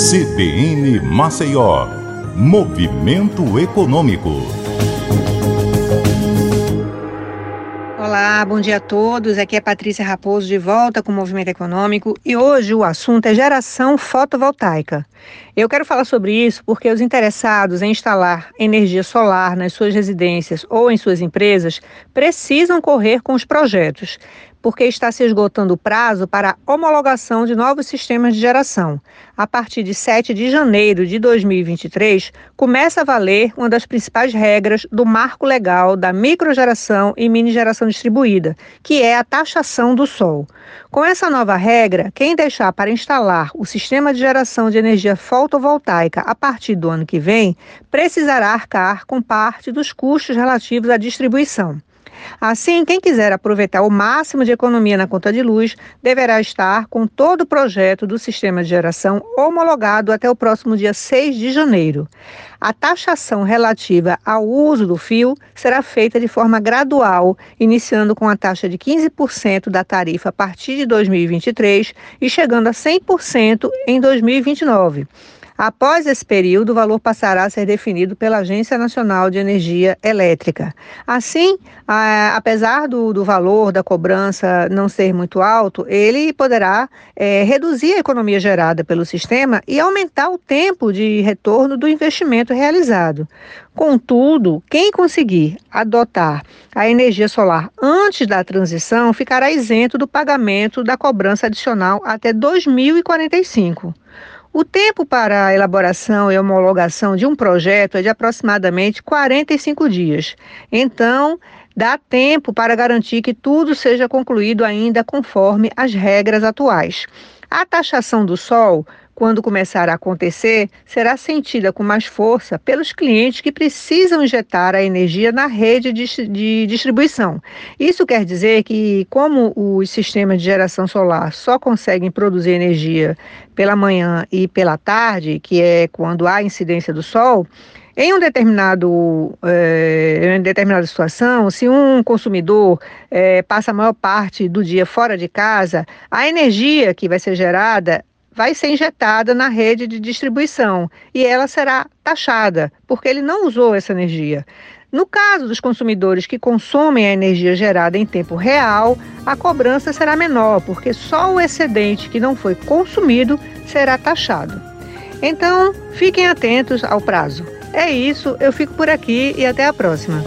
CBN Maceió, Movimento Econômico. Olá, bom dia a todos. Aqui é Patrícia Raposo de volta com o Movimento Econômico e hoje o assunto é geração fotovoltaica. Eu quero falar sobre isso porque os interessados em instalar energia solar nas suas residências ou em suas empresas precisam correr com os projetos porque está se esgotando o prazo para homologação de novos sistemas de geração. A partir de 7 de janeiro de 2023, começa a valer uma das principais regras do marco legal da microgeração e mini geração distribuída, que é a taxação do sol. Com essa nova regra, quem deixar para instalar o sistema de geração de energia fotovoltaica a partir do ano que vem, precisará arcar com parte dos custos relativos à distribuição. Assim, quem quiser aproveitar o máximo de economia na conta de luz deverá estar com todo o projeto do sistema de geração homologado até o próximo dia 6 de janeiro. A taxação relativa ao uso do fio será feita de forma gradual, iniciando com a taxa de 15% da tarifa a partir de 2023 e chegando a 100% em 2029. Após esse período, o valor passará a ser definido pela Agência Nacional de Energia Elétrica. Assim, a, apesar do, do, valor da cobrança não ser muito alto, ele poderá é, reduzir a economia gerada pelo sistema e aumentar o tempo de retorno do investimento realizado. Contudo, quem conseguir adotar a energia solar antes da transição ficará isento do pagamento da cobrança adicional até 2045. O tempo para a elaboração e homologação de um projeto é de aproximadamente 45 dias. Então, dá tempo para garantir que tudo seja concluído ainda conforme as regras atuais. A taxação do sol quando começar a acontecer, será sentida com mais força pelos clientes que precisam injetar a energia na rede de, distribuição. Isso quer dizer que, como os sistemas de geração solar só conseguem produzir energia pela manhã e pela tarde, que é quando há incidência do sol, em um determinado, é, em determinada situação, se um consumidor é, passa a maior parte do dia fora de casa, a energia que vai ser gerada vai ser injetada na rede de distribuição e ela será taxada, porque ele não usou essa energia. No caso dos consumidores que consomem a energia gerada em tempo real, a cobrança será menor, porque só o excedente que não foi consumido será taxado. Então, fiquem atentos ao prazo. É isso, eu fico por aqui e até a próxima.